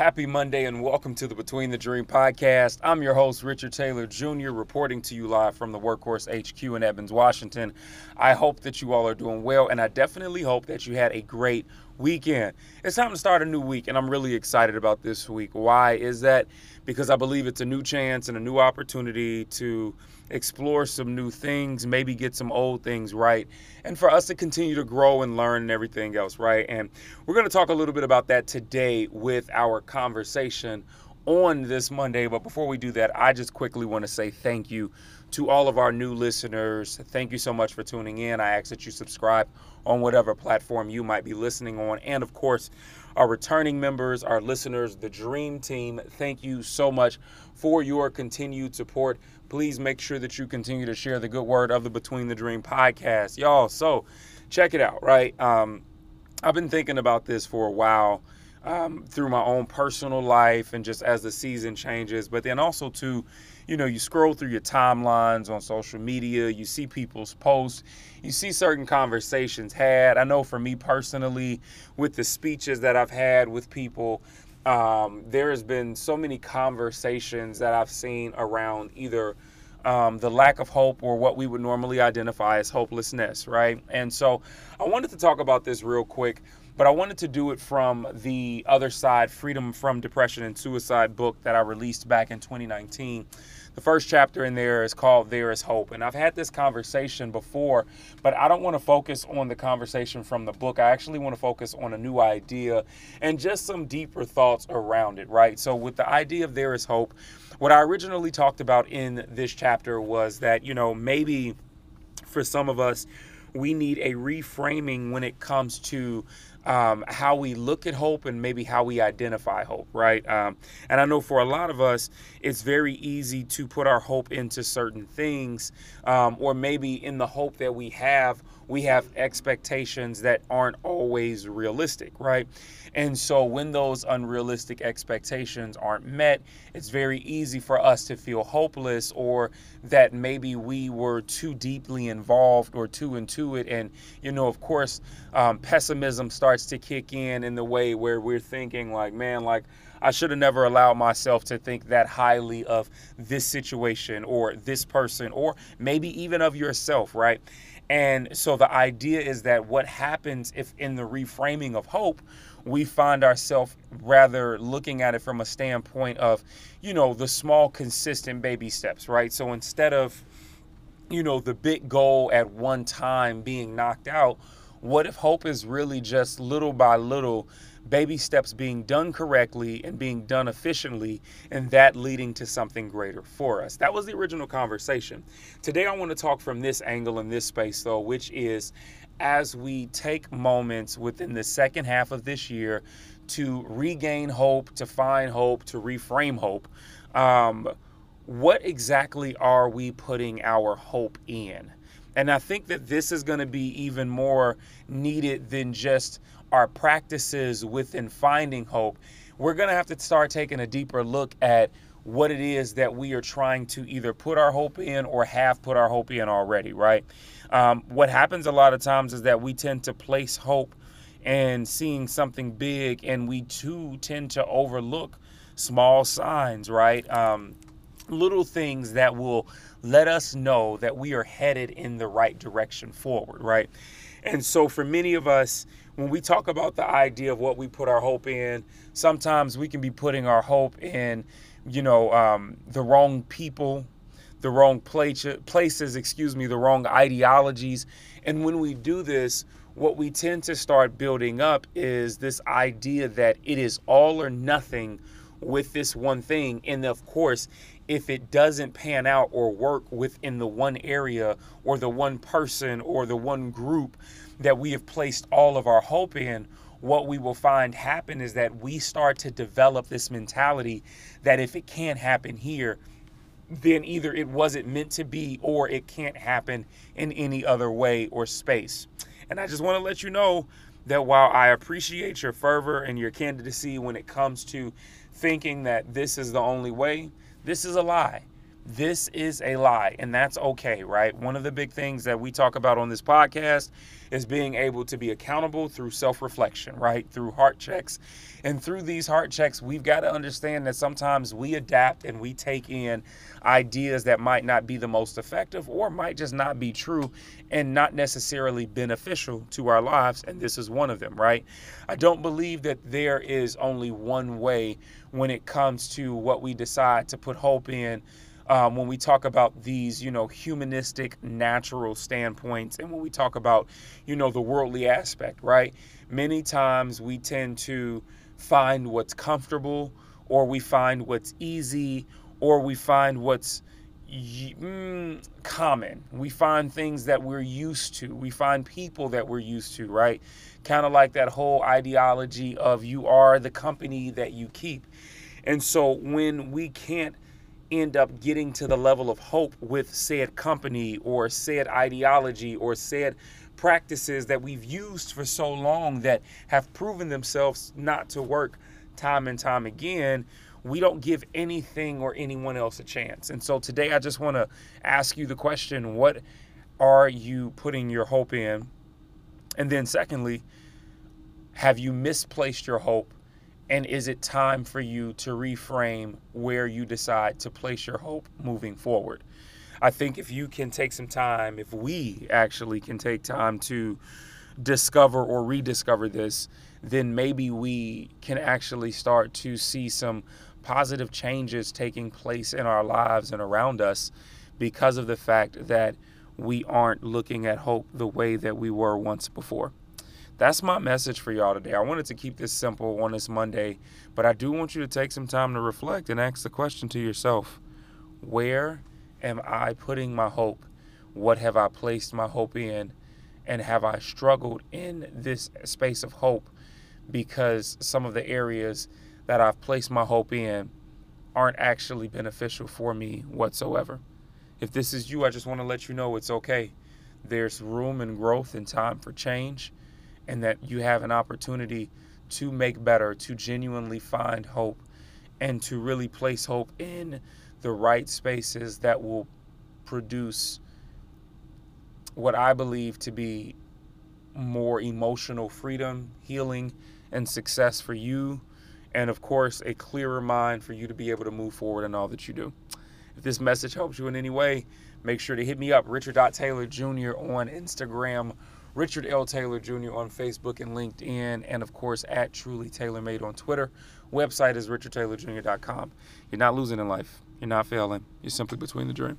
Happy Monday and welcome to the Between the Dream podcast. I'm your host, Richard Taylor Jr., reporting to you live from the Workhorse HQ in Evans, Washington. I hope that you all are doing well, and I definitely hope that you had a great weekend. It's time to start a new week, and I'm really excited about this week. Why is that? Because I believe it's a new chance and a new opportunity to explore some new things, maybe get some old things right, and for us to continue to grow and learn and everything else, right? And we're going to talk a little bit about that today with our conversation on this Monday. But before we do that, I just quickly want to say thank you to all of our new listeners. Thank you so much for tuning in. I ask that you subscribe on whatever platform you might be listening on. And of course, our returning members, our listeners, the Dream Team, thank you so much for your continued support. Please make sure that you continue to share the good word of the Between the Dream podcast. Y'all, so check it out, right? Um, I've been thinking about this for a while um, through my own personal life and just as the season changes, but then also to, you know, you scroll through your timelines on social media, you see people's posts, you see certain conversations had. I know for me personally, with the speeches that I've had with people, um, there has been so many conversations that I've seen around either um, the lack of hope or what we would normally identify as hopelessness, right? And so I wanted to talk about this real quick but I wanted to do it from the other side, Freedom from Depression and Suicide book that I released back in 2019. The first chapter in there is called There is Hope. And I've had this conversation before, but I don't want to focus on the conversation from the book. I actually want to focus on a new idea and just some deeper thoughts around it, right? So, with the idea of There is Hope, what I originally talked about in this chapter was that, you know, maybe for some of us, we need a reframing when it comes to um, how we look at hope and maybe how we identify hope, right? Um, and I know for a lot of us, it's very easy to put our hope into certain things, um, or maybe in the hope that we have, we have expectations that aren't always realistic, right? And so when those unrealistic expectations aren't met, it's very easy for us to feel hopeless or that maybe we were too deeply involved or too into it. And, you know, of course, um, pessimism starts to kick in in the way where we're thinking, like, man, like, I should have never allowed myself to think that highly of this situation or this person or maybe even of yourself, right? And so the idea is that what happens if in the reframing of hope, we find ourselves rather looking at it from a standpoint of, you know, the small, consistent baby steps, right? So instead of, you know, the big goal at one time being knocked out, what if hope is really just little by little baby steps being done correctly and being done efficiently, and that leading to something greater for us? That was the original conversation. Today, I want to talk from this angle in this space, though, which is as we take moments within the second half of this year to regain hope, to find hope, to reframe hope. Um, what exactly are we putting our hope in? And I think that this is going to be even more needed than just our practices within finding hope. We're going to have to start taking a deeper look at what it is that we are trying to either put our hope in or have put our hope in already, right? Um, what happens a lot of times is that we tend to place hope and seeing something big, and we too tend to overlook small signs, right? Um, little things that will let us know that we are headed in the right direction forward, right? And so, for many of us, when we talk about the idea of what we put our hope in, sometimes we can be putting our hope in, you know, um, the wrong people, the wrong place, places, excuse me, the wrong ideologies. And when we do this, what we tend to start building up is this idea that it is all or nothing with this one thing. And of course, if it doesn't pan out or work within the one area or the one person or the one group that we have placed all of our hope in, what we will find happen is that we start to develop this mentality that if it can't happen here, then either it wasn't meant to be or it can't happen in any other way or space. And I just want to let you know that while I appreciate your fervor and your candidacy when it comes to thinking that this is the only way, this is a lie. This is a lie, and that's okay, right? One of the big things that we talk about on this podcast is being able to be accountable through self reflection, right? Through heart checks. And through these heart checks, we've got to understand that sometimes we adapt and we take in ideas that might not be the most effective or might just not be true and not necessarily beneficial to our lives. And this is one of them, right? I don't believe that there is only one way when it comes to what we decide to put hope in um, when we talk about these, you know, humanistic, natural standpoints, and when we talk about, you know, the worldly aspect, right? Many times we tend to find what's comfortable, or we find what's easy, or we find what's mm, common. We find things that we're used to. We find people that we're used to, right? Kind of like that whole ideology of you are the company that you keep. And so when we can't end up getting to the level of hope with said company or said ideology or said practices that we've used for so long that have proven themselves not to work time and time again, we don't give anything or anyone else a chance. And so today I just want to ask you the question what are you putting your hope in? And then, secondly, have you misplaced your hope and is it time for you to reframe where you decide to place your hope moving forward? I think if you can take some time, if we actually can take time to discover or rediscover this, then maybe we can actually start to see some positive changes taking place in our lives and around us because of the fact that we aren't looking at hope the way that we were once before that's my message for y'all today. I wanted to keep this simple on this Monday, but I do want you to take some time to reflect and ask the question to yourself Where am I putting my hope? What have I placed my hope in? And have I struggled in this space of hope because some of the areas that I've placed my hope in aren't actually beneficial for me whatsoever? If this is you, I just want to let you know it's okay. There's room and growth and time for change and that you have an opportunity to make better, to genuinely find hope, and to really place hope in the right spaces that will produce what I believe to be more emotional freedom, healing, and success for you. And of course, a clearer mind for you to be able to move forward in all that you do. If this message helps you in any way, make sure to hit me up, Richard Taylor Jr. on Instagram Richard L. Taylor Jr. on Facebook and LinkedIn, and of course at Truly Taylor Made on Twitter. Website is richardtaylorjr.com. You're not losing in life. You're not failing. You're simply between the dream.